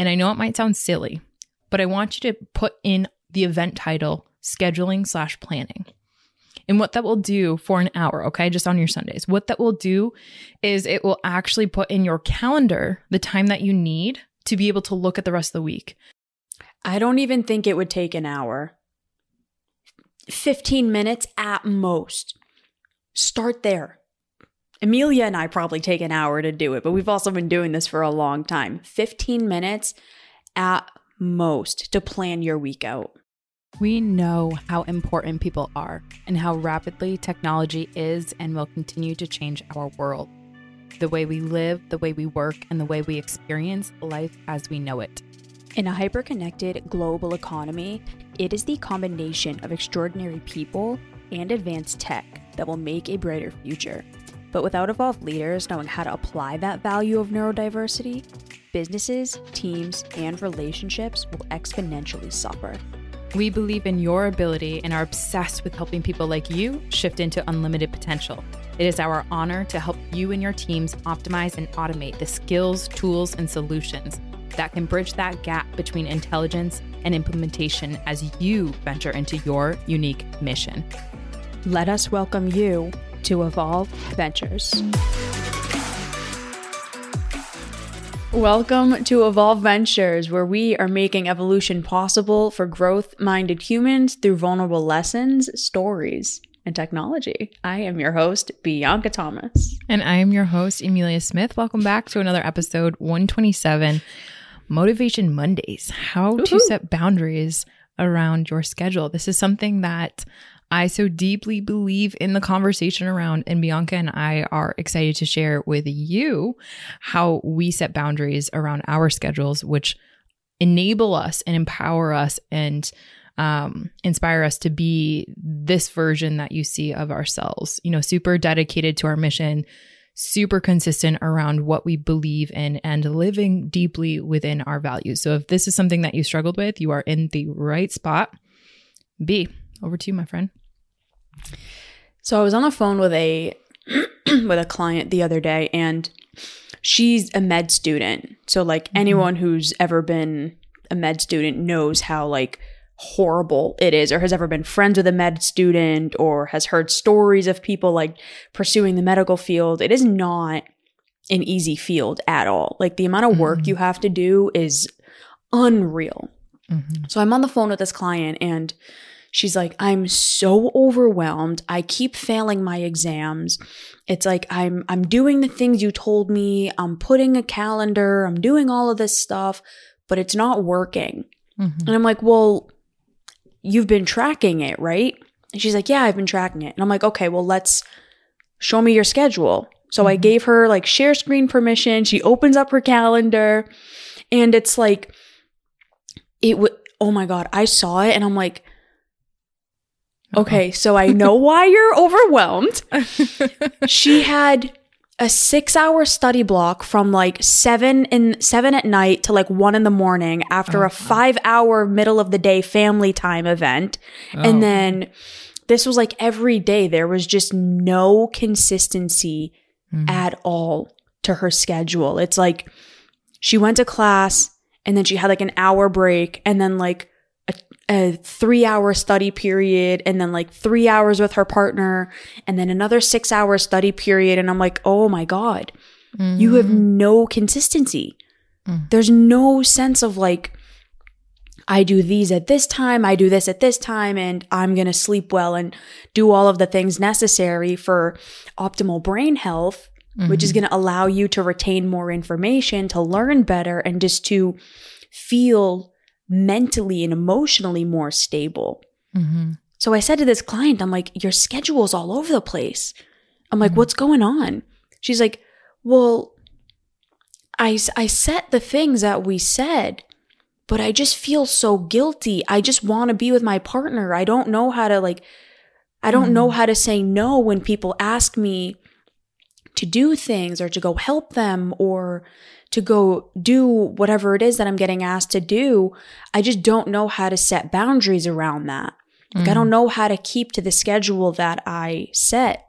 And I know it might sound silly, but I want you to put in the event title scheduling slash planning. And what that will do for an hour, okay, just on your Sundays, what that will do is it will actually put in your calendar the time that you need to be able to look at the rest of the week. I don't even think it would take an hour. 15 minutes at most. Start there. Emilia and I probably take an hour to do it, but we've also been doing this for a long time. 15 minutes at most to plan your week out. We know how important people are and how rapidly technology is and will continue to change our world. The way we live, the way we work, and the way we experience life as we know it. In a hyper-connected global economy, it is the combination of extraordinary people and advanced tech that will make a brighter future. But without evolved leaders knowing how to apply that value of neurodiversity, businesses, teams, and relationships will exponentially suffer. We believe in your ability and are obsessed with helping people like you shift into unlimited potential. It is our honor to help you and your teams optimize and automate the skills, tools, and solutions that can bridge that gap between intelligence and implementation as you venture into your unique mission. Let us welcome you to Evolve Ventures. Welcome to Evolve Ventures, where we are making evolution possible for growth minded humans through vulnerable lessons, stories, and technology. I am your host, Bianca Thomas. And I am your host, Emilia Smith. Welcome back to another episode 127 Motivation Mondays How Woo-hoo. to Set Boundaries Around Your Schedule. This is something that I so deeply believe in the conversation around, and Bianca and I are excited to share with you how we set boundaries around our schedules, which enable us and empower us and um, inspire us to be this version that you see of ourselves. You know, super dedicated to our mission, super consistent around what we believe in, and living deeply within our values. So, if this is something that you struggled with, you are in the right spot. B, over to you, my friend. So I was on the phone with a with a client the other day and she's a med student. So like mm-hmm. anyone who's ever been a med student knows how like horrible it is or has ever been friends with a med student or has heard stories of people like pursuing the medical field. It is not an easy field at all. Like the amount of work mm-hmm. you have to do is unreal. Mm-hmm. So I'm on the phone with this client and She's like, I'm so overwhelmed. I keep failing my exams. It's like I'm I'm doing the things you told me. I'm putting a calendar. I'm doing all of this stuff, but it's not working. Mm-hmm. And I'm like, "Well, you've been tracking it, right?" And she's like, "Yeah, I've been tracking it." And I'm like, "Okay, well, let's show me your schedule." So mm-hmm. I gave her like share screen permission. She opens up her calendar and it's like it would oh my god, I saw it and I'm like Okay, so I know why you're overwhelmed. she had a six hour study block from like seven in seven at night to like one in the morning after oh, a five hour middle of the day family time event. Oh. And then this was like every day. There was just no consistency mm. at all to her schedule. It's like she went to class and then she had like an hour break and then like a three hour study period and then like three hours with her partner and then another six hour study period. And I'm like, oh my God, mm-hmm. you have mm-hmm. no consistency. Mm. There's no sense of like, I do these at this time, I do this at this time, and I'm going to sleep well and do all of the things necessary for optimal brain health, mm-hmm. which is mm-hmm. going to allow you to retain more information, to learn better, and just to feel mentally and emotionally more stable. Mm-hmm. So I said to this client, I'm like, your schedule's all over the place. I'm like, mm-hmm. what's going on? She's like, well, I, I set the things that we said, but I just feel so guilty. I just want to be with my partner. I don't know how to like, I don't mm-hmm. know how to say no when people ask me to do things or to go help them or to go do whatever it is that I'm getting asked to do. I just don't know how to set boundaries around that. Like, mm. I don't mm. know how to keep to the schedule that I set.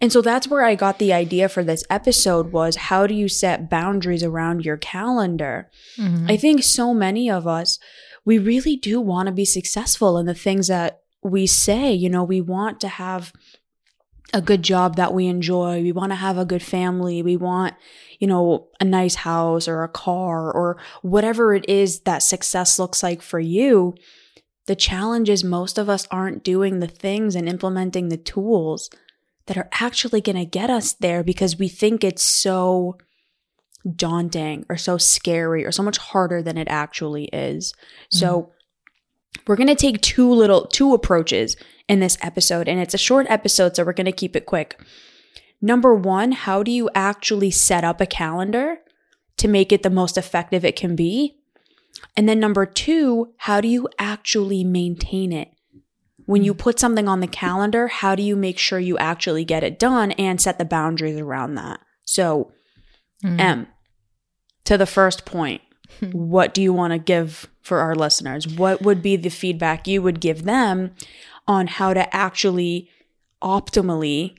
And so that's where I got the idea for this episode was how do you set boundaries around your calendar? Mhm. I think so many of us we really do want to be successful in the things that we say, you know, we want to have a good job that we enjoy. We want to have a good family. We want, you know, a nice house or a car or whatever it is that success looks like for you. The challenge is most of us aren't doing the things and implementing the tools that are actually going to get us there because we think it's so daunting or so scary or so much harder than it actually is. So mm-hmm. we're going to take two little two approaches in this episode and it's a short episode so we're going to keep it quick. Number 1, how do you actually set up a calendar to make it the most effective it can be? And then number 2, how do you actually maintain it? When you put something on the calendar, how do you make sure you actually get it done and set the boundaries around that? So, Mhm. M, to the first point, what do you want to give for our listeners? What would be the feedback you would give them on how to actually optimally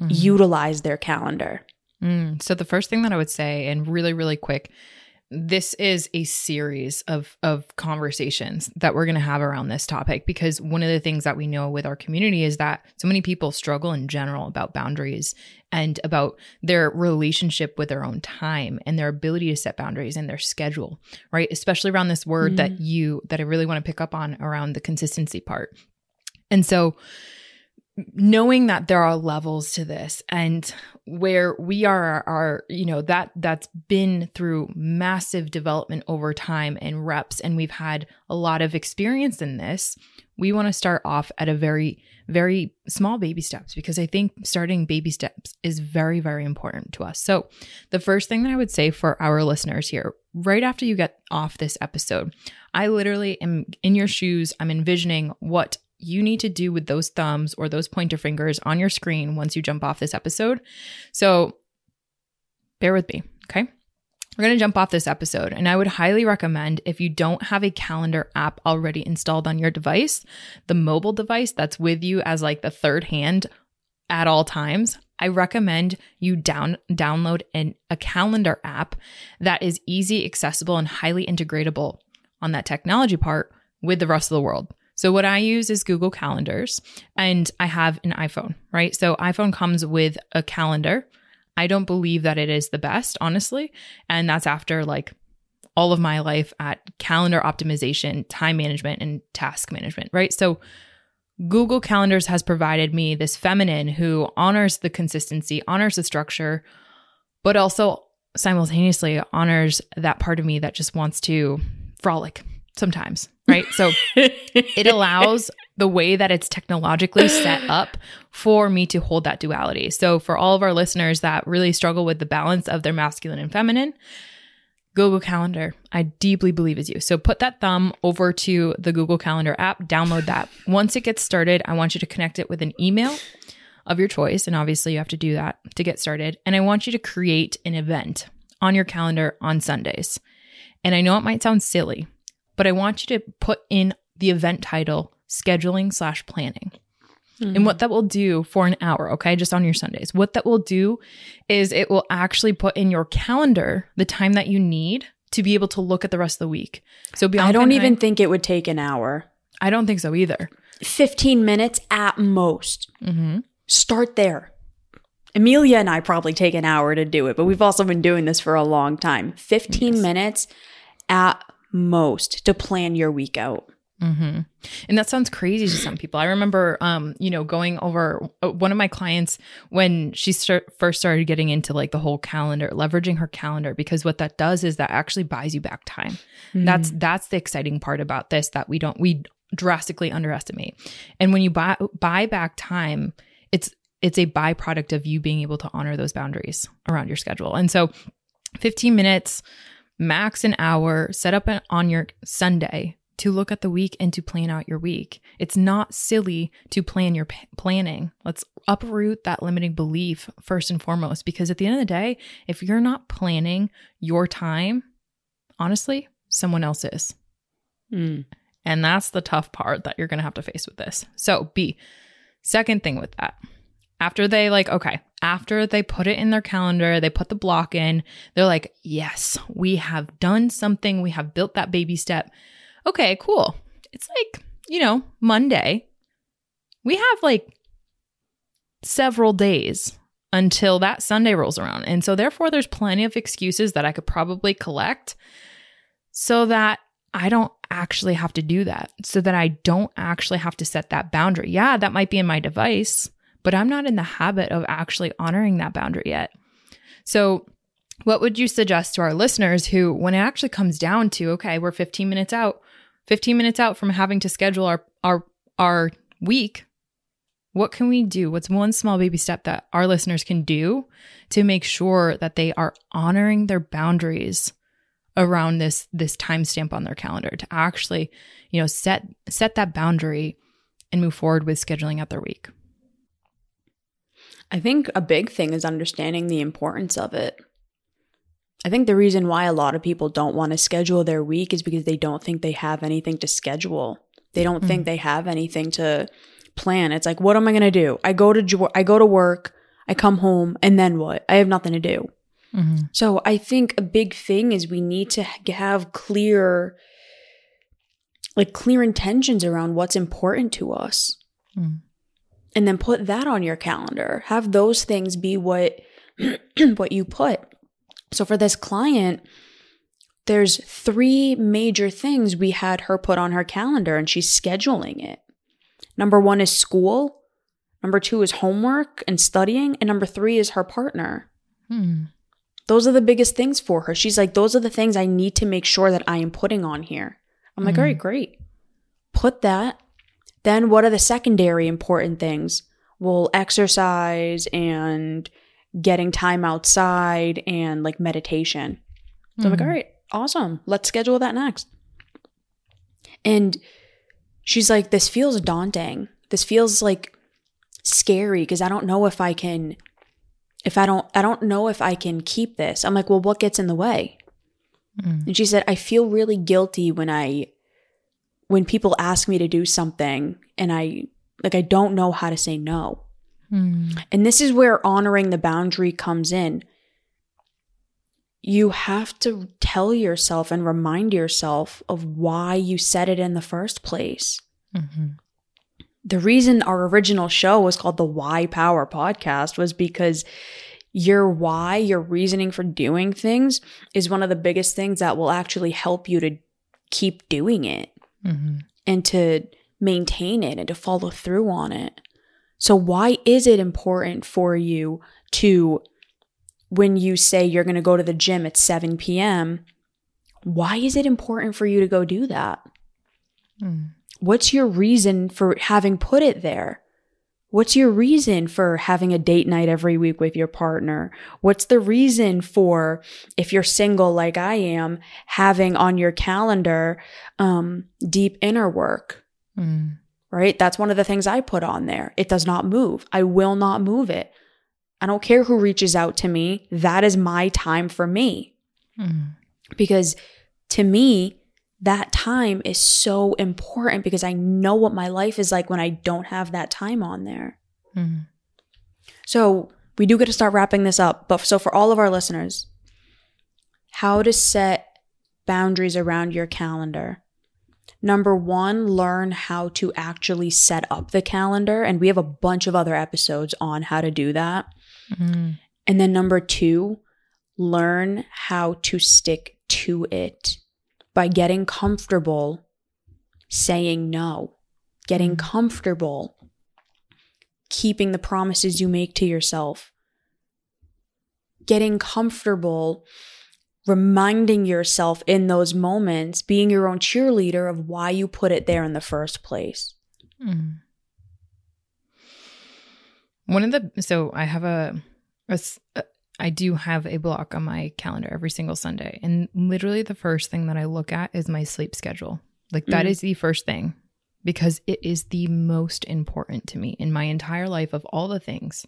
Mhm. utilize their calendar? Mm, so the first thing that I would say, and really, really quick, this is a series of of conversations that we're going to have around this topic because one of the things that we know with our community is that so many people struggle in general about boundaries and about their relationship with their own time and their ability to set boundaries and their schedule, right? Especially around this word that you that I really want to pick up on around the consistency part. And so knowing that there are levels to this and where we are are you know that that's been through massive development over time and reps and we've had a lot of experience in this we want to start off at a very very small baby steps because i think starting baby steps is very very important to us. So the first thing that i would say for our listeners here right after you get off this episode i literally am in your shoes. I'm envisioning what you need to do with those thumbs or those pointer fingers on your screen once you jump off this episode. So bear with me, okay? We're going to jump off this episode, and I would highly recommend if you don't have a calendar app already installed on your device, the mobile device that's with you as like the third hand at all times, I recommend you down download an, a calendar app that is easy, accessible, and highly integratable on that technology part with the rest of the world. So what I use is Google Calendars and I have an iPhone, right? So iPhone comes with a calendar. I don't believe that it is the best, honestly, and that's after like all of my life at calendar optimization, time management and task management, right? So Google Calendars has provided me this feminine who honors the consistency, honors the structure, but also simultaneously honors that part of me that just wants to frolic sometimes, right? So it allows the way that it's technologically set up for me to hold that duality. So for all of our listeners that really struggle with the balance of their masculine and feminine, Google Calendar, I deeply believe is you. So put that thumb over to the Google Calendar app, download that. Once it gets started, I want you to connect it with an email of your choice. And obviously, you have to do that to get started. And I want you to create an event on your calendar on Sundays. And I know it might sound silly, but I want you to put in the event title scheduling slash planning. And what that will do for an hour, okay, just on your Sundays, what that will do is it will actually put in your calendar the time that you need to be able to look at the rest of the week. So Bianca I don't even think it would take an hour. I don't think so either. 15 minutes at most. hmm Start there. Emilia and I probably take an hour to do it, but we've also been doing this for a long time. 15 minutes at most to plan your week out. hmm And that sounds crazy to some people. I remember, um, you know, going over uh, one of my clients when she start, first started getting into like the whole calendar, leveraging her calendar, because what that does is that actually buys you back time. That's that's the exciting part about this that we don't we drastically underestimate. And when you buy buy back time, it's it's a byproduct of you being able to honor those boundaries around your schedule. And so, 15 minutes, max an hour, set up an, on your Sunday to look at the week and to plan out your week. It's not silly to plan your p- planning. Let's uproot that limiting belief first and foremost, because at the end of the day, if you're not planning your time, honestly, someone else is. Mm. And that's the tough part that you're going to have to face with this. So, B, second thing with that, After they like, okay, after they put it in their calendar, they put the block in, they're like, yes, we have done something. We have built that baby step. Okay, cool. It's like, you know, Monday. We have like several days until that Sunday rolls around. And so, therefore, there's plenty of excuses that I could probably collect so that I don't actually have to do that, so that I don't actually have to set that boundary. Yeah, that might be in my device, but I'm not in the habit of actually honoring that boundary yet. So, what would you suggest to our listeners who, when it actually comes down to, okay, we're 15 minutes out, 15 minutes out from having to schedule our, our, our week, what can we do? What's one small baby step that our listeners can do to make sure that they are honoring their boundaries around this this timestamp on their calendar to actually, you know, set set that boundary and move forward with scheduling out their week? I think a big thing is understanding the importance of it. I think the reason why a lot of people don't want to schedule their week is because they don't think they have anything to schedule. They don't mm. think they have anything to plan. It's like, what am I going to do? I go to I go to work, I come home, and then what? I have nothing to do. Mm-hmm. So I think a big thing is we need to have clear, like clear intentions around what's important to us, mm. And then put that on your calendar. Have those things be what what you put. So for this client, there's three major things we had her put on her calendar, and she's scheduling it. Number one is school. Number two is homework and studying. And number three is her partner. Hmm. Those are the biggest things for her. She's like, those are the things I need to make sure that I am putting on here. I'm like, all right, great. Put that. Then what are the secondary important things? Well, exercise and getting time outside and like meditation. So mm. I'm like, all right, awesome. Let's schedule that next. And she's like, This feels daunting. This feels like scary because I don't know if I can if I don't I don't know if I can keep this. I'm like, well, what gets in the way? Mm. And she said, I feel really guilty when I when people ask me to do something and I like I don't know how to say no. Mm. And this is where honoring the boundary comes in. You have to tell yourself and remind yourself of why you said it in the first place. Mm-hmm. The reason our original show was called the Why Power Podcast was because your why, your reasoning for doing things is one of the biggest things that will actually help you to keep doing it mm-hmm. and to maintain it and to follow through on it. So, why is it important for you to, when you say you're going to go to the gym at 7 p.m., why is it important for you to go do that? Mm. What's your reason for having put it there? What's your reason for having a date night every week with your partner? What's the reason for, if you're single like I am, having on your calendar um, deep inner work? Mm. Right? That's one of the things I put on there. It does not move. I will not move it. I don't care who reaches out to me. That is my time for me. Mm. Because to me, that time is so important because I know what my life is like when I don't have that time on there. Mm. So we do get to start wrapping this up. But so for all of our listeners, how to set boundaries around your calendar. Number one, learn how to actually set up the calendar. And we have a bunch of other episodes on how to do that. Mm. And then number two, learn how to stick to it by getting comfortable saying no, getting mm. comfortable keeping the promises you make to yourself, getting comfortable reminding yourself in those moments, being your own cheerleader of why you put it there in the first place. Mm. One of the so I have a, a, I do have a block on my calendar every single Sunday. And literally the first thing that I look at is my sleep schedule. Like that mm. is the first thing because it is the most important to me in my entire life of all the things.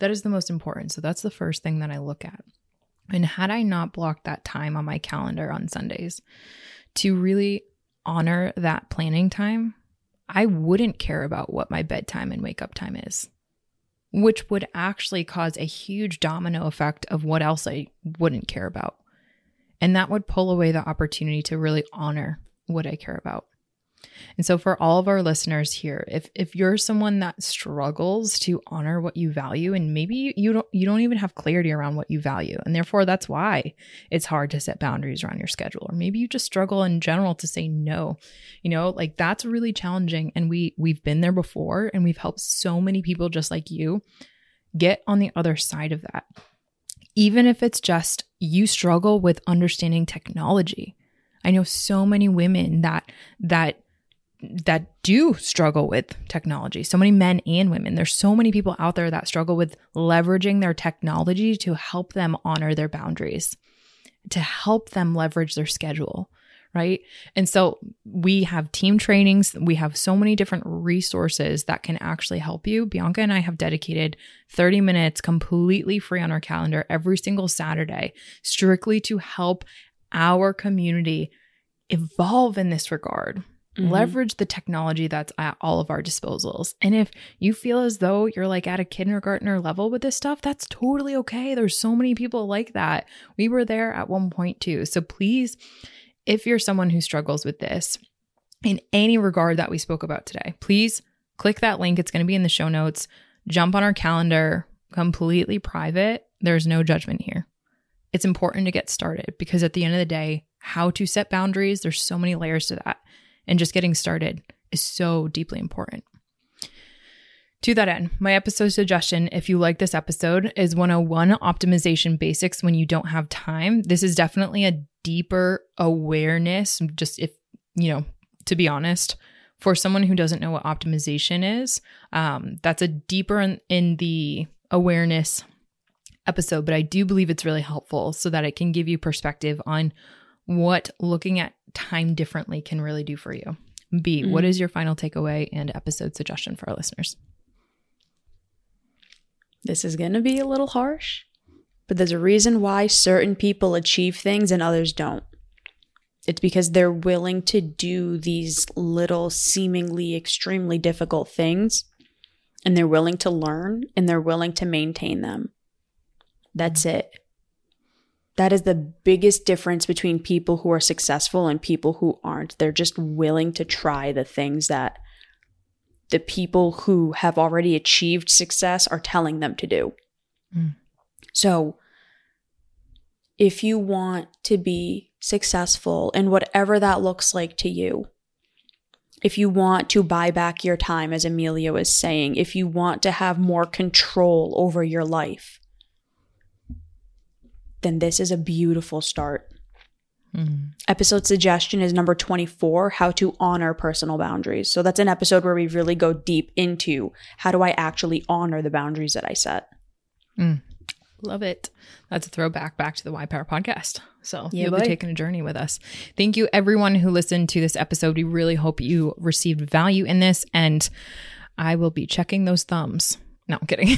That is the most important. So that's the first thing that I look at. And had I not blocked that time on my calendar on Sundays to really honor that planning time, I wouldn't care about what my bedtime and wake up time is. Which would actually cause a huge domino effect of what else I wouldn't care about. And that would pull away the opportunity to really honor what I care about. And so for all of our listeners here, if if you're someone that struggles to honor what you value and maybe you don't you don't even have clarity around what you value and therefore that's why it's hard to set boundaries around your schedule or maybe you just struggle in general to say no. You know, like that's really challenging and we we've been there before and we've helped so many people just like you get on the other side of that. Even if it's just you struggle with understanding technology. I know so many women that that that do struggle with technology. So many men and women. There's so many people out there that struggle with leveraging their technology to help them honor their boundaries, to help them leverage their schedule, right? And so we have team trainings, we have so many different resources that can actually help you. Bianca and I have dedicated 30 minutes completely free on our calendar every single Saturday strictly to help our community evolve in this regard Mm-hmm. Leverage the technology that's at all of our disposals. And if you feel as though you're like at a kindergartner level with this stuff, that's totally okay. There's so many people like that. We were there at one point too. So please, if you're someone who struggles with this in any regard that we spoke about today, please click that link. It's going to be in the show notes. Jump on our calendar, completely private. There's no judgment here. It's important to get started because at the end of the day, how to set boundaries, there's so many layers to that and just getting started is so deeply important. To that end, my episode suggestion, if you like this episode, is 101 optimization basics when you don't have time. This is definitely a deeper awareness, just if, you know, to be honest, for someone who doesn't know what optimization is, um, that's a deeper in, in the awareness episode, but I do believe it's really helpful so that it can give you perspective on what looking at time differently can really do for you. B, mm-hmm. what is your final takeaway and episode suggestion for our listeners? This is going to be a little harsh, but there's a reason why certain people achieve things and others don't. It's because they're willing to do these little, seemingly extremely difficult things, and they're willing to learn and they're willing to maintain them. That's it. That is the biggest difference between people who are successful and people who aren't. They're just willing to try the things that the people who have already achieved success are telling them to do. Mm. So, if you want to be successful in whatever that looks like to you, if you want to buy back your time, as Emilia was saying, if you want to have more control over your life, then this is a beautiful start. Mm-hmm. Episode suggestion is number 24 how to honor personal boundaries. So that's an episode where we really go deep into how do I actually honor the boundaries that I set. Mm. Love it. That's a throwback back to the Why Power podcast. So yeah, you'll boy. be taking a journey with us. Thank you, everyone who listened to this episode. We really hope you received value in this, and I will be checking those thumbs no, I'm kidding.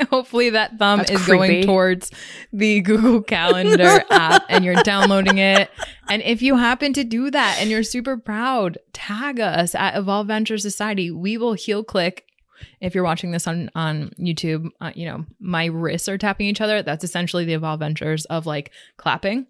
Hopefully that thumb That's is creepy. going towards the Google Calendar app and you're downloading it. And if you happen to do that and you're super proud, tag us at Evolve Venture Society. We will heel click. If you're watching this on on YouTube, uh, you know, my wrists are tapping each other. That's essentially the Evolve Ventures of like clapping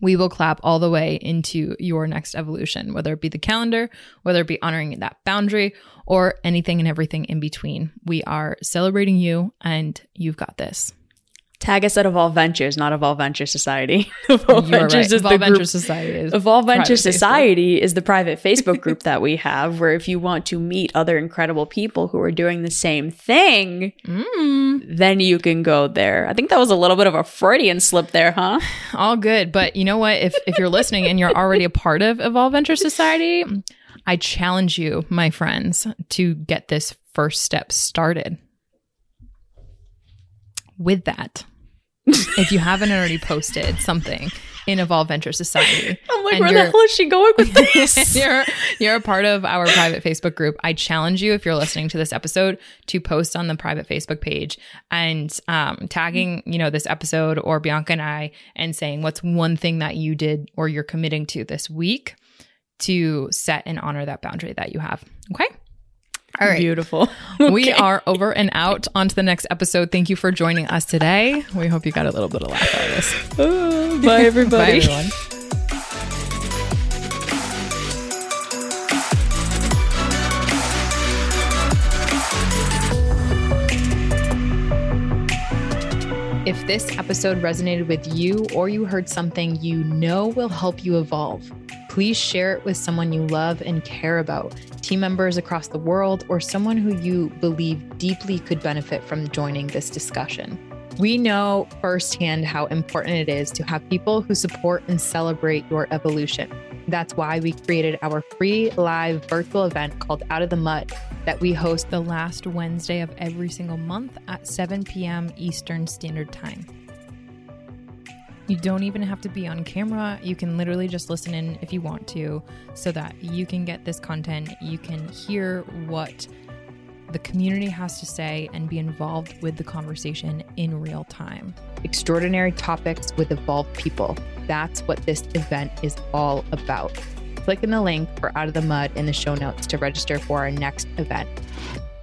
we will clap all the way into your next evolution, whether it be the calendar, whether it be honoring that boundary, or anything and everything in between. We are celebrating you, and you've got this. Tag us at Evolve Ventures, not Evolve Venture Society. Evolve Ventures right. is Evolve the Venture. Society. Is Evolve Venture Society Facebook. is the private Facebook group that we have, where if you want to meet other incredible people who are doing the same thing, mm. then you can go there. I think that was a little bit of a Freudian slip there, huh? All good, but you know what? If if you're listening and you're already a part of Evolve Venture Society, I challenge you, my friends, to get this first step started with that, if you haven't already posted something in Evolve Venture Society, I'm like, where the hell is she going with this? you're you're a part of our private Facebook group. I challenge you, if you're listening to this episode, to post on the private Facebook page and um, tagging, you know, this episode or Bianca and I, and saying what's one thing that you did or you're committing to this week to set and honor that boundary that you have. Okay. All right. Beautiful. We are over and out. On to the next episode. Thank you for joining us today. We hope you got a little bit of laugh out of this. Oh, bye, everybody. Bye, everyone. If this episode resonated with you or you heard something you know will help you evolve, please share it with someone you love and care about, team members across the world, or someone who you believe deeply could benefit from joining this discussion. We know firsthand how important it is to have people who support and celebrate your evolution. That's why we created our free live virtual event called Out of the Mud that we host the last Wednesday of every single month at 7 p.m. Eastern Standard Time. You don't even have to be on camera. You can literally just listen in if you want to so that you can get this content. You can hear what the community has to say and be involved with the conversation in real time. Extraordinary topics with evolved people. That's what this event is all about. Click in the link for Out of the Mud in the show notes to register for our next event.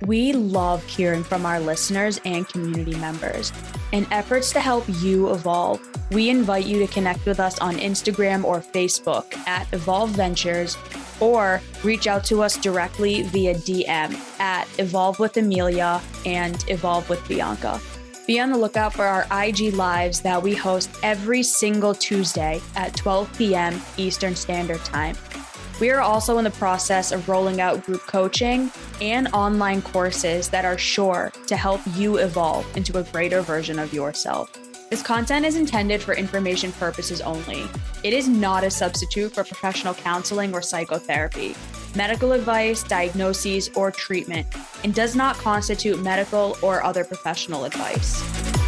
We love hearing from our listeners and community members. In efforts to help you evolve, we invite you to connect with us on Instagram or Facebook at Evolve Ventures or reach out to us directly via DM at Evolve with Emilia and Evolve with Bianca. Be on the lookout for our IG lives that we host every single Tuesday at 12 p.m. Eastern Standard Time. We are also in the process of rolling out group coaching and online courses that are sure to help you evolve into a greater version of yourself. This content is intended for information purposes only. It is not a substitute for professional counseling or psychotherapy, medical advice, diagnoses, or treatment, and does not constitute medical or other professional advice.